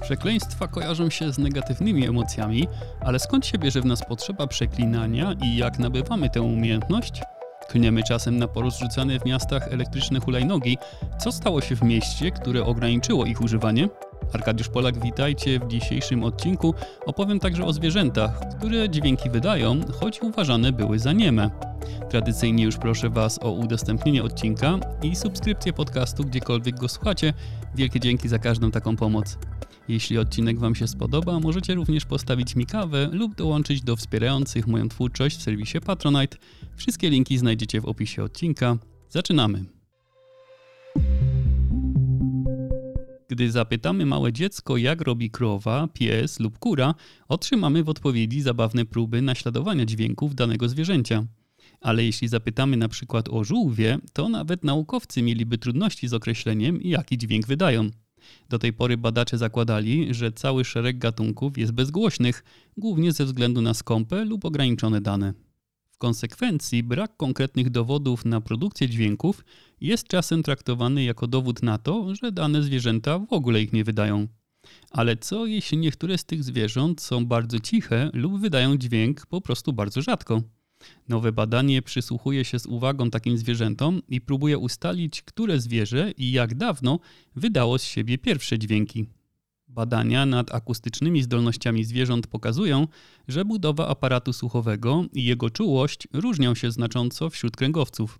Przekleństwa kojarzą się z negatywnymi emocjami, ale skąd się bierze w nas potrzeba przeklinania i jak nabywamy tę umiejętność? Klniemy czasem na porozrzucane w miastach elektryczne hulajnogi. Co stało się w mieście, które ograniczyło ich używanie? Arkadiusz Polak, witajcie w dzisiejszym odcinku. Opowiem także o zwierzętach, które dźwięki wydają, choć uważane były za nieme. Tradycyjnie już proszę Was o udostępnienie odcinka i subskrypcję podcastu, gdziekolwiek go słuchacie. Wielkie dzięki za każdą taką pomoc. Jeśli odcinek Wam się spodoba, możecie również postawić mi kawę lub dołączyć do wspierających moją twórczość w serwisie Patronite. Wszystkie linki znajdziecie w opisie odcinka. Zaczynamy! Gdy zapytamy małe dziecko, jak robi krowa, pies lub kura, otrzymamy w odpowiedzi zabawne próby naśladowania dźwięków danego zwierzęcia. Ale jeśli zapytamy na przykład o żółwie, to nawet naukowcy mieliby trudności z określeniem, jaki dźwięk wydają. Do tej pory badacze zakładali, że cały szereg gatunków jest bezgłośnych, głównie ze względu na skąpe lub ograniczone dane. W konsekwencji brak konkretnych dowodów na produkcję dźwięków jest czasem traktowany jako dowód na to, że dane zwierzęta w ogóle ich nie wydają. Ale co jeśli niektóre z tych zwierząt są bardzo ciche lub wydają dźwięk po prostu bardzo rzadko? Nowe badanie przysłuchuje się z uwagą takim zwierzętom i próbuje ustalić, które zwierzę i jak dawno wydało z siebie pierwsze dźwięki. Badania nad akustycznymi zdolnościami zwierząt pokazują, że budowa aparatu słuchowego i jego czułość różnią się znacząco wśród kręgowców.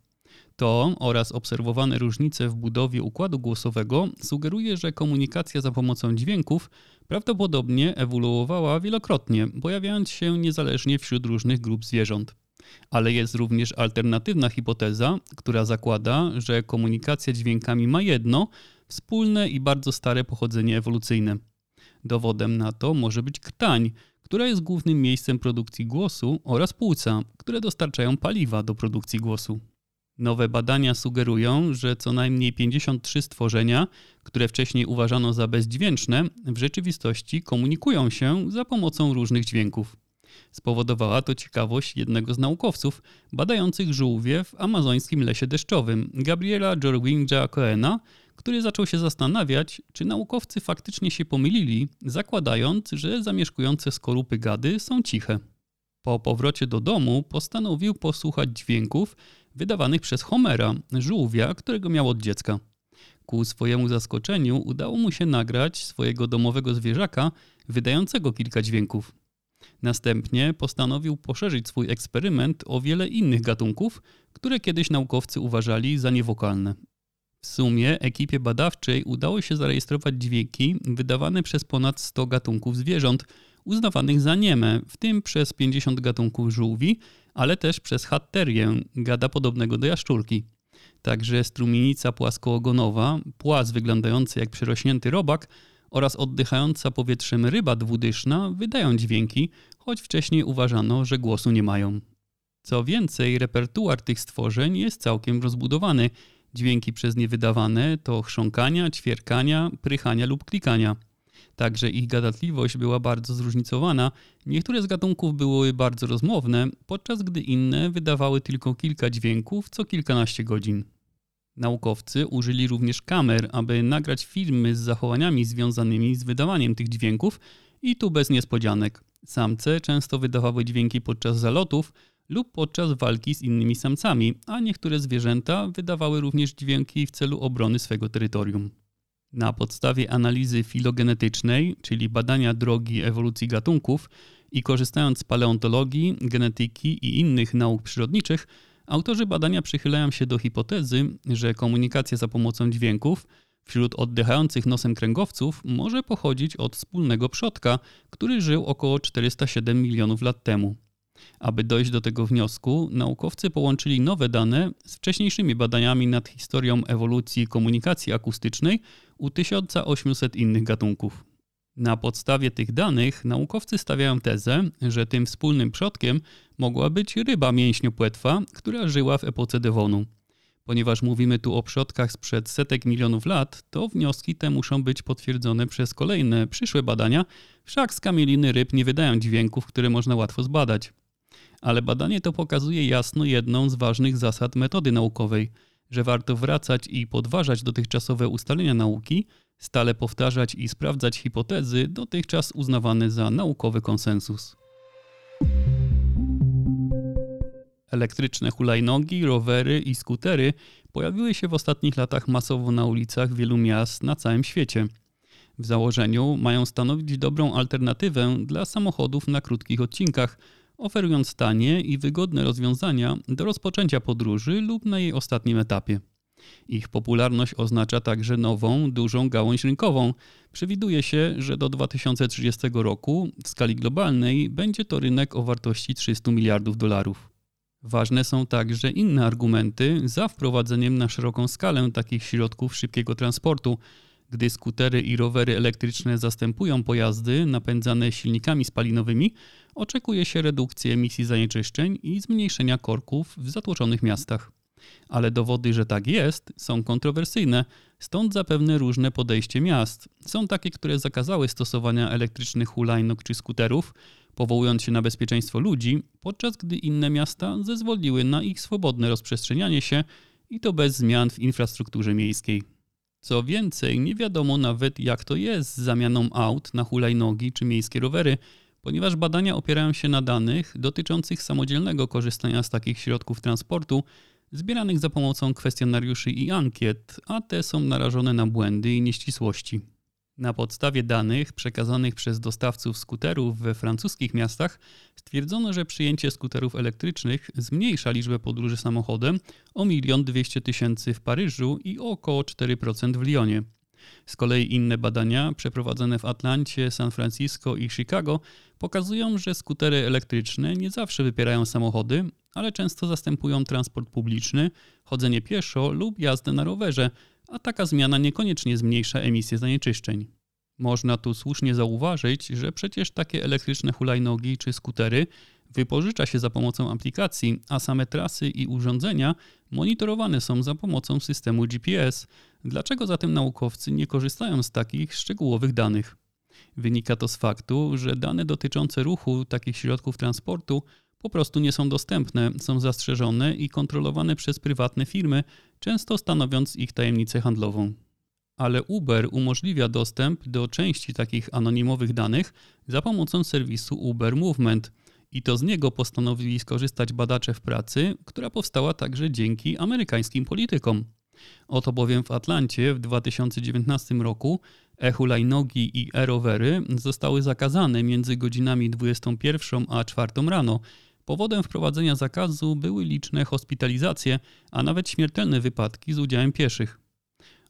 To oraz obserwowane różnice w budowie układu głosowego sugeruje, że komunikacja za pomocą dźwięków prawdopodobnie ewoluowała wielokrotnie, pojawiając się niezależnie wśród różnych grup zwierząt. Ale jest również alternatywna hipoteza, która zakłada, że komunikacja dźwiękami ma jedno wspólne i bardzo stare pochodzenie ewolucyjne. Dowodem na to może być krtań, która jest głównym miejscem produkcji głosu, oraz płuca, które dostarczają paliwa do produkcji głosu. Nowe badania sugerują, że co najmniej 53 stworzenia, które wcześniej uważano za bezdźwięczne, w rzeczywistości komunikują się za pomocą różnych dźwięków. Spowodowała to ciekawość jednego z naukowców badających żółwie w amazońskim lesie deszczowym, Gabriela Jorwinja Coena, który zaczął się zastanawiać, czy naukowcy faktycznie się pomylili, zakładając, że zamieszkujące skorupy gady są ciche. Po powrocie do domu postanowił posłuchać dźwięków wydawanych przez Homera, żółwia, którego miał od dziecka. Ku swojemu zaskoczeniu udało mu się nagrać swojego domowego zwierzaka, wydającego kilka dźwięków. Następnie postanowił poszerzyć swój eksperyment o wiele innych gatunków, które kiedyś naukowcy uważali za niewokalne. W sumie ekipie badawczej udało się zarejestrować dźwięki wydawane przez ponad 100 gatunków zwierząt, uznawanych za nieme, w tym przez 50 gatunków żółwi, ale też przez hatterię, gada podobnego do jaszczurki. Także strumienica płaskoogonowa, płas wyglądający jak przyrośnięty robak oraz oddychająca powietrzem ryba dwudyszna wydają dźwięki, choć wcześniej uważano, że głosu nie mają. Co więcej, repertuar tych stworzeń jest całkiem rozbudowany. Dźwięki przez nie wydawane to chrząkania, ćwierkania, prychania lub klikania. Także ich gadatliwość była bardzo zróżnicowana. Niektóre z gatunków były bardzo rozmowne, podczas gdy inne wydawały tylko kilka dźwięków co kilkanaście godzin. Naukowcy użyli również kamer, aby nagrać filmy z zachowaniami związanymi z wydawaniem tych dźwięków i tu bez niespodzianek. Samce często wydawały dźwięki podczas zalotów lub podczas walki z innymi samcami, a niektóre zwierzęta wydawały również dźwięki w celu obrony swego terytorium. Na podstawie analizy filogenetycznej, czyli badania drogi ewolucji gatunków i korzystając z paleontologii, genetyki i innych nauk przyrodniczych, autorzy badania przychylają się do hipotezy, że komunikacja za pomocą dźwięków wśród oddychających nosem kręgowców może pochodzić od wspólnego przodka, który żył około 407 milionów lat temu. Aby dojść do tego wniosku, naukowcy połączyli nowe dane z wcześniejszymi badaniami nad historią ewolucji komunikacji akustycznej u 1800 innych gatunków. Na podstawie tych danych naukowcy stawiają tezę, że tym wspólnym przodkiem mogła być ryba mięśniopłetwa, która żyła w epoce Devonu. Ponieważ mówimy tu o przodkach sprzed setek milionów lat, to wnioski te muszą być potwierdzone przez kolejne przyszłe badania, wszak skamieliny ryb nie wydają dźwięków, które można łatwo zbadać. Ale badanie to pokazuje jasno jedną z ważnych zasad metody naukowej – że warto wracać i podważać dotychczasowe ustalenia nauki, stale powtarzać i sprawdzać hipotezy dotychczas uznawane za naukowy konsensus. Elektryczne hulajnogi, rowery i skutery pojawiły się w ostatnich latach masowo na ulicach wielu miast na całym świecie. W założeniu mają stanowić dobrą alternatywę dla samochodów na krótkich odcinkach, oferując tanie i wygodne rozwiązania do rozpoczęcia podróży lub na jej ostatnim etapie. Ich popularność oznacza także nową, dużą gałąź rynkową. Przewiduje się, że do 2030 roku w skali globalnej będzie to rynek o wartości 300 miliardów dolarów. Ważne są także inne argumenty za wprowadzeniem na szeroką skalę takich środków szybkiego transportu. Gdy skutery i rowery elektryczne zastępują pojazdy napędzane silnikami spalinowymi, oczekuje się redukcji emisji zanieczyszczeń i zmniejszenia korków w zatłoczonych miastach. Ale dowody, że tak jest, są kontrowersyjne, stąd zapewne różne podejście miast. Są takie, które zakazały stosowania elektrycznych hulajnóg czy skuterów, powołując się na bezpieczeństwo ludzi, podczas gdy inne miasta zezwoliły na ich swobodne rozprzestrzenianie się i to bez zmian w infrastrukturze miejskiej. Co więcej, nie wiadomo nawet jak to jest z zamianą aut na hulajnogi czy miejskie rowery, ponieważ badania opierają się na danych dotyczących samodzielnego korzystania z takich środków transportu, zbieranych za pomocą kwestionariuszy i ankiet, a te są narażone na błędy i nieścisłości. Na podstawie danych przekazanych przez dostawców skuterów we francuskich miastach stwierdzono, że przyjęcie skuterów elektrycznych zmniejsza liczbę podróży samochodem o 1 200 tysięcy w Paryżu i o około 4% w Lyonie. Z kolei inne badania przeprowadzone w Atlancie, San Francisco i Chicago pokazują, że skutery elektryczne nie zawsze wypierają samochody, ale często zastępują transport publiczny, chodzenie pieszo lub jazdę na rowerze, a taka zmiana niekoniecznie zmniejsza emisję zanieczyszczeń. Można tu słusznie zauważyć, że przecież takie elektryczne hulajnogi czy skutery wypożycza się za pomocą aplikacji, a same trasy i urządzenia monitorowane są za pomocą systemu GPS. Dlaczego zatem naukowcy nie korzystają z takich szczegółowych danych? Wynika to z faktu, że dane dotyczące ruchu takich środków transportu po prostu nie są dostępne, są zastrzeżone i kontrolowane przez prywatne firmy, często stanowiąc ich tajemnicę handlową. Ale Uber umożliwia dostęp do części takich anonimowych danych za pomocą serwisu Uber Movement. I to z niego postanowili skorzystać badacze w pracy, która powstała także dzięki amerykańskim politykom. Oto bowiem w Atlancie w 2019 roku e-hulajnogi i e-rowery zostały zakazane między godzinami 21 a 4 rano, Powodem wprowadzenia zakazu były liczne hospitalizacje, a nawet śmiertelne wypadki z udziałem pieszych.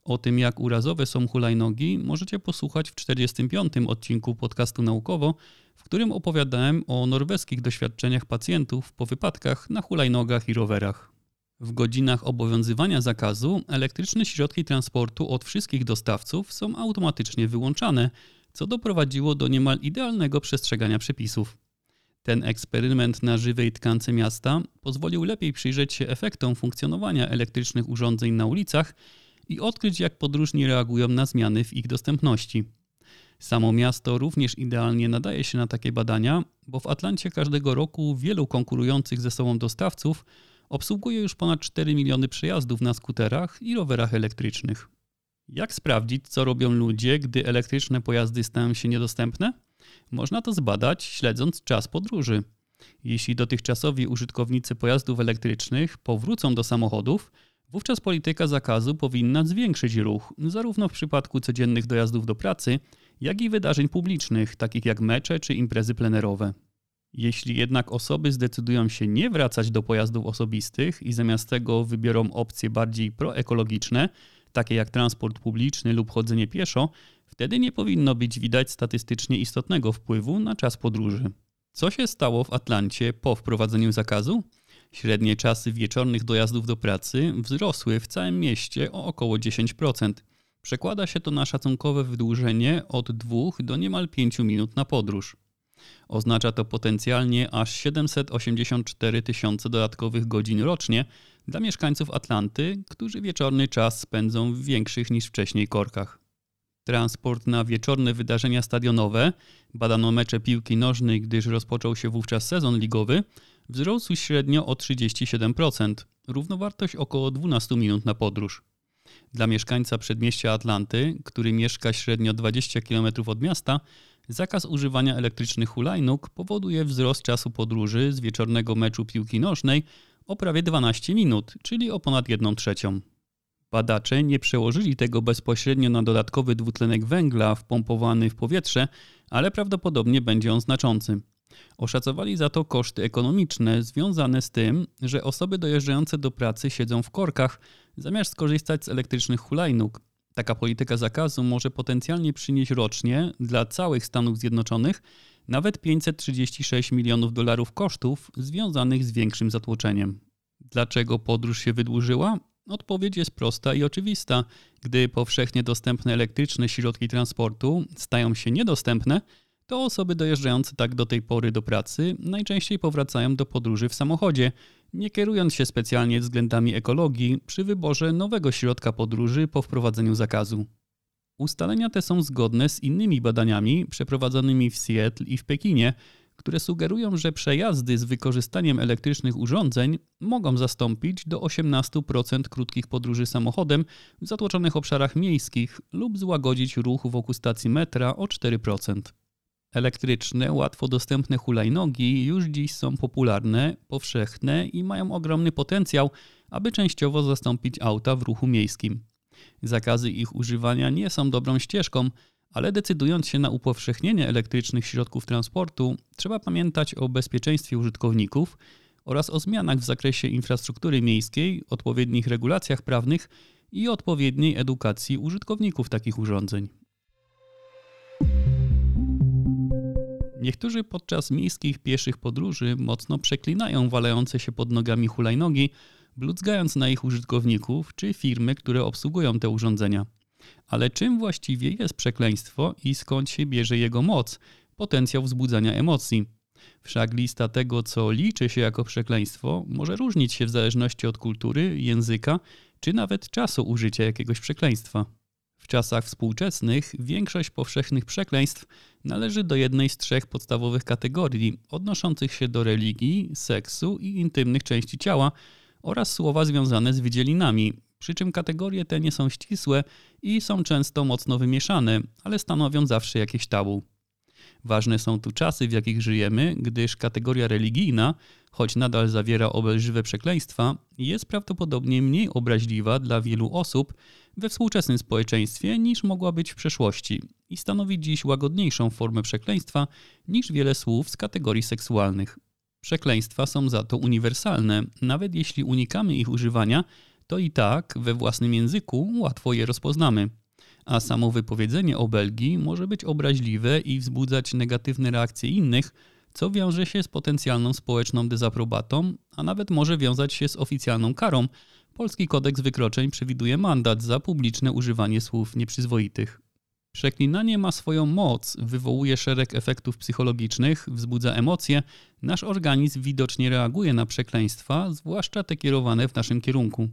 O tym, jak urazowe są hulajnogi, możecie posłuchać w 45. odcinku podcastu Naukowo, w którym opowiadałem o norweskich doświadczeniach pacjentów po wypadkach na hulajnogach i rowerach. W godzinach obowiązywania zakazu elektryczne środki transportu od wszystkich dostawców są automatycznie wyłączane, co doprowadziło do niemal idealnego przestrzegania przepisów. Ten eksperyment na żywej tkance miasta pozwolił lepiej przyjrzeć się efektom funkcjonowania elektrycznych urządzeń na ulicach i odkryć, jak podróżni reagują na zmiany w ich dostępności. Samo miasto również idealnie nadaje się na takie badania, bo w Atlancie każdego roku wielu konkurujących ze sobą dostawców obsługuje już ponad 4 miliony przejazdów na skuterach i rowerach elektrycznych. Jak sprawdzić, co robią ludzie, gdy elektryczne pojazdy stają się niedostępne? Można to zbadać śledząc czas podróży. Jeśli dotychczasowi użytkownicy pojazdów elektrycznych powrócą do samochodów, wówczas polityka zakazu powinna zwiększyć ruch, zarówno w przypadku codziennych dojazdów do pracy, jak i wydarzeń publicznych, takich jak mecze czy imprezy plenerowe. Jeśli jednak osoby zdecydują się nie wracać do pojazdów osobistych i zamiast tego wybiorą opcje bardziej proekologiczne, takie jak transport publiczny lub chodzenie pieszo, Wtedy nie powinno być widać statystycznie istotnego wpływu na czas podróży. Co się stało w Atlancie po wprowadzeniu zakazu? Średnie czasy wieczornych dojazdów do pracy wzrosły w całym mieście o około 10%. Przekłada się to na szacunkowe wydłużenie od 2 do niemal 5 minut na podróż. Oznacza to potencjalnie aż 784 tysiące dodatkowych godzin rocznie dla mieszkańców Atlanty, którzy wieczorny czas spędzą w większych niż wcześniej korkach transport na wieczorne wydarzenia stadionowe, badano mecze piłki nożnej, gdyż rozpoczął się wówczas sezon ligowy, wzrósł średnio o 37%. równowartość około 12 minut na podróż. Dla mieszkańca przedmieścia Atlanty, który mieszka średnio 20 km od miasta, zakaz używania elektrycznych hulajnóg powoduje wzrost czasu podróży z wieczornego meczu piłki nożnej o prawie 12 minut, czyli o ponad 1 trzecią. Badacze nie przełożyli tego bezpośrednio na dodatkowy dwutlenek węgla wpompowany w powietrze, ale prawdopodobnie będzie on znaczący. Oszacowali za to koszty ekonomiczne związane z tym, że osoby dojeżdżające do pracy siedzą w korkach, zamiast skorzystać z elektrycznych hulajnóg. Taka polityka zakazu może potencjalnie przynieść rocznie dla całych Stanów Zjednoczonych nawet 536 milionów dolarów kosztów związanych z większym zatłoczeniem. Dlaczego podróż się wydłużyła? Odpowiedź jest prosta i oczywista. Gdy powszechnie dostępne elektryczne środki transportu stają się niedostępne, to osoby dojeżdżające tak do tej pory do pracy najczęściej powracają do podróży w samochodzie, nie kierując się specjalnie względami ekologii przy wyborze nowego środka podróży po wprowadzeniu zakazu. Ustalenia te są zgodne z innymi badaniami przeprowadzonymi w Seattle i w Pekinie, które sugerują, że przejazdy z wykorzystaniem elektrycznych urządzeń mogą zastąpić do 18% krótkich podróży samochodem w zatłoczonych obszarach miejskich lub złagodzić ruch wokół stacji metra o 4%. Elektryczne, łatwo dostępne hulajnogi już dziś są popularne, powszechne i mają ogromny potencjał, aby częściowo zastąpić auta w ruchu miejskim. Zakazy ich używania nie są dobrą ścieżką, ale decydując się na upowszechnienie elektrycznych środków transportu, trzeba pamiętać o bezpieczeństwie użytkowników oraz o zmianach w zakresie infrastruktury miejskiej, odpowiednich regulacjach prawnych i odpowiedniej edukacji użytkowników takich urządzeń. Niektórzy podczas miejskich pieszych podróży mocno przeklinają walające się pod nogami hulajnogi, bludzgając na ich użytkowników czy firmy, które obsługują te urządzenia. Ale czym właściwie jest przekleństwo i skąd się bierze jego moc, potencjał wzbudzania emocji? Wszak lista tego, co liczy się jako przekleństwo, może różnić się w zależności od kultury, języka czy nawet czasu użycia jakiegoś przekleństwa. W czasach współczesnych większość powszechnych przekleństw należy do jednej z trzech podstawowych kategorii odnoszących się do religii, seksu i intymnych części ciała oraz słowa związane z wydzielinami, przy czym kategorie te nie są ścisłe i są często mocno wymieszane, ale stanowią zawsze jakieś tabu. Ważne są tu czasy, w jakich żyjemy, gdyż kategoria religijna, choć nadal zawiera obelżywe przekleństwa, jest prawdopodobnie mniej obraźliwa dla wielu osób we współczesnym społeczeństwie niż mogła być w przeszłości i stanowi dziś łagodniejszą formę przekleństwa niż wiele słów z kategorii seksualnych. Przekleństwa są za to uniwersalne, nawet jeśli unikamy ich używania, to i tak we własnym języku łatwo je rozpoznamy. A samo wypowiedzenie obelgi może być obraźliwe i wzbudzać negatywne reakcje innych, co wiąże się z potencjalną społeczną dezaprobatą, a nawet może wiązać się z oficjalną karą. Polski kodeks wykroczeń przewiduje mandat za publiczne używanie słów nieprzyzwoitych. Przeklinanie ma swoją moc, wywołuje szereg efektów psychologicznych, wzbudza emocje. Nasz organizm widocznie reaguje na przekleństwa, zwłaszcza te kierowane w naszym kierunku.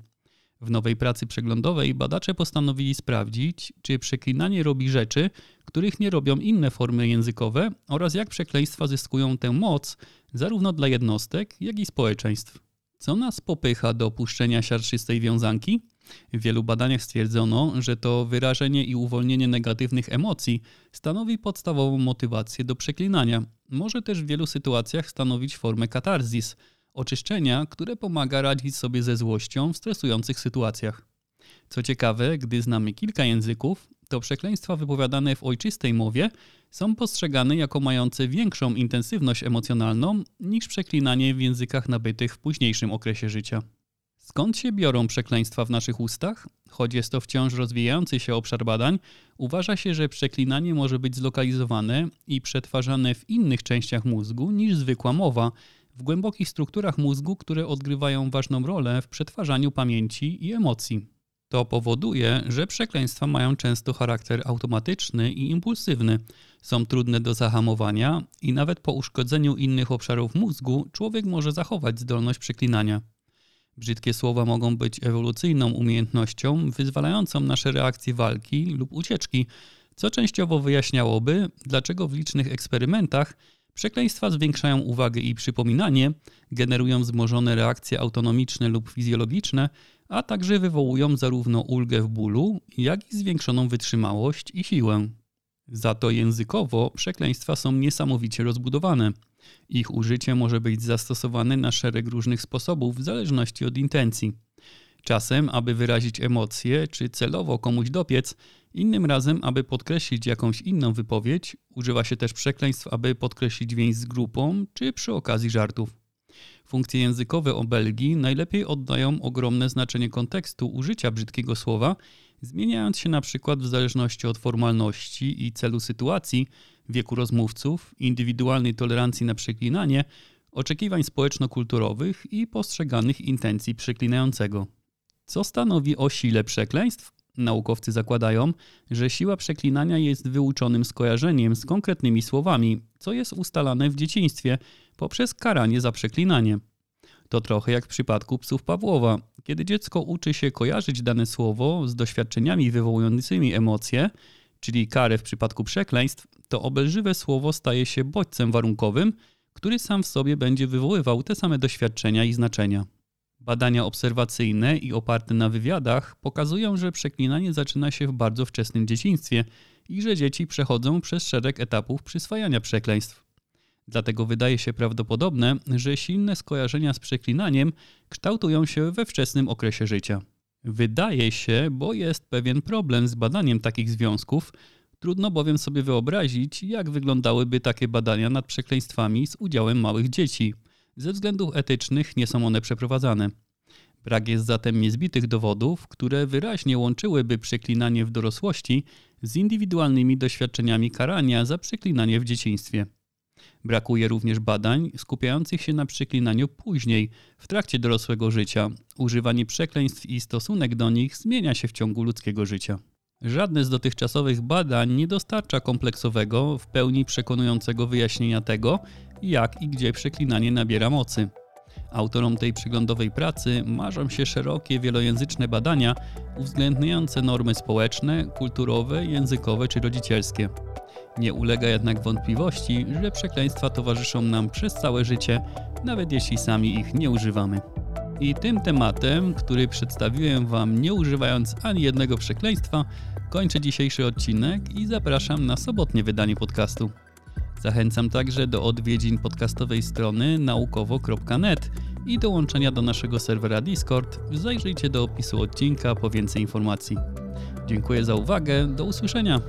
W nowej pracy przeglądowej badacze postanowili sprawdzić, czy przeklinanie robi rzeczy, których nie robią inne formy językowe oraz jak przekleństwa zyskują tę moc zarówno dla jednostek, jak i społeczeństw. Co nas popycha do opuszczenia siarczystej wiązanki? W wielu badaniach stwierdzono, że to wyrażenie i uwolnienie negatywnych emocji stanowi podstawową motywację do przeklinania. Może też w wielu sytuacjach stanowić formę katarzis – oczyszczenia, które pomaga radzić sobie ze złością w stresujących sytuacjach. Co ciekawe, gdy znamy kilka języków, to przekleństwa wypowiadane w ojczystej mowie są postrzegane jako mające większą intensywność emocjonalną niż przeklinanie w językach nabytych w późniejszym okresie życia. Skąd się biorą przekleństwa w naszych ustach? Choć jest to wciąż rozwijający się obszar badań, uważa się, że przeklinanie może być zlokalizowane i przetwarzane w innych częściach mózgu niż zwykła mowa, w głębokich strukturach mózgu, które odgrywają ważną rolę w przetwarzaniu pamięci i emocji. To powoduje, że przekleństwa mają często charakter automatyczny i impulsywny, są trudne do zahamowania i nawet po uszkodzeniu innych obszarów mózgu człowiek może zachować zdolność przeklinania. Brzydkie słowa mogą być ewolucyjną umiejętnością wyzwalającą nasze reakcje walki lub ucieczki, co częściowo wyjaśniałoby, dlaczego w licznych eksperymentach Przekleństwa zwiększają uwagę i przypominanie, generują wzmożone reakcje autonomiczne lub fizjologiczne, a także wywołują zarówno ulgę w bólu, jak i zwiększoną wytrzymałość i siłę. Za to językowo przekleństwa są niesamowicie rozbudowane. Ich użycie może być zastosowane na szereg różnych sposobów w zależności od intencji. Czasem, aby wyrazić emocje, czy celowo komuś dopiec, innym razem, aby podkreślić jakąś inną wypowiedź, używa się też przekleństw, aby podkreślić więź z grupą, czy przy okazji żartów. Funkcje językowe obelgi najlepiej oddają ogromne znaczenie kontekstu użycia brzydkiego słowa, zmieniając się na przykład w zależności od formalności i celu sytuacji, wieku rozmówców, indywidualnej tolerancji na przeklinanie, oczekiwań społeczno-kulturowych i postrzeganych intencji przeklinającego. Co stanowi o sile przekleństw? Naukowcy zakładają, że siła przeklinania jest wyuczonym skojarzeniem z konkretnymi słowami, co jest ustalane w dzieciństwie poprzez karanie za przeklinanie. To trochę jak w przypadku psów Pawłowa. Kiedy dziecko uczy się kojarzyć dane słowo z doświadczeniami wywołującymi emocje, czyli karę w przypadku przekleństw, to obelżywe słowo staje się bodźcem warunkowym, który sam w sobie będzie wywoływał te same doświadczenia i znaczenia. Badania obserwacyjne i oparte na wywiadach pokazują, że przeklinanie zaczyna się w bardzo wczesnym dzieciństwie i że dzieci przechodzą przez szereg etapów przyswajania przekleństw. Dlatego wydaje się prawdopodobne, że silne skojarzenia z przeklinaniem kształtują się we wczesnym okresie życia. Wydaje się, bo jest pewien problem z badaniem takich związków. Trudno bowiem sobie wyobrazić, jak wyglądałyby takie badania nad przekleństwami z udziałem małych dzieci. Ze względów etycznych nie są one przeprowadzane. Brak jest zatem niezbitych dowodów, które wyraźnie łączyłyby przeklinanie w dorosłości z indywidualnymi doświadczeniami karania za przeklinanie w dzieciństwie. Brakuje również badań skupiających się na przeklinaniu później, w trakcie dorosłego życia. Używanie przekleństw i stosunek do nich zmienia się w ciągu ludzkiego życia. Żadne z dotychczasowych badań nie dostarcza kompleksowego, w pełni przekonującego wyjaśnienia tego, jak i gdzie przeklinanie nabiera mocy. Autorom tej przyglądowej pracy marzą się szerokie, wielojęzyczne badania uwzględniające normy społeczne, kulturowe, językowe czy rodzicielskie. Nie ulega jednak wątpliwości, że przekleństwa towarzyszą nam przez całe życie, nawet jeśli sami ich nie używamy. I tym tematem, który przedstawiłem Wam nie używając ani jednego przekleństwa, kończę dzisiejszy odcinek i zapraszam na sobotnie wydanie podcastu. Zachęcam także do odwiedzin podcastowej strony naukowo.net i dołączenia do naszego serwera Discord. Zajrzyjcie do opisu odcinka po więcej informacji. Dziękuję za uwagę, do usłyszenia.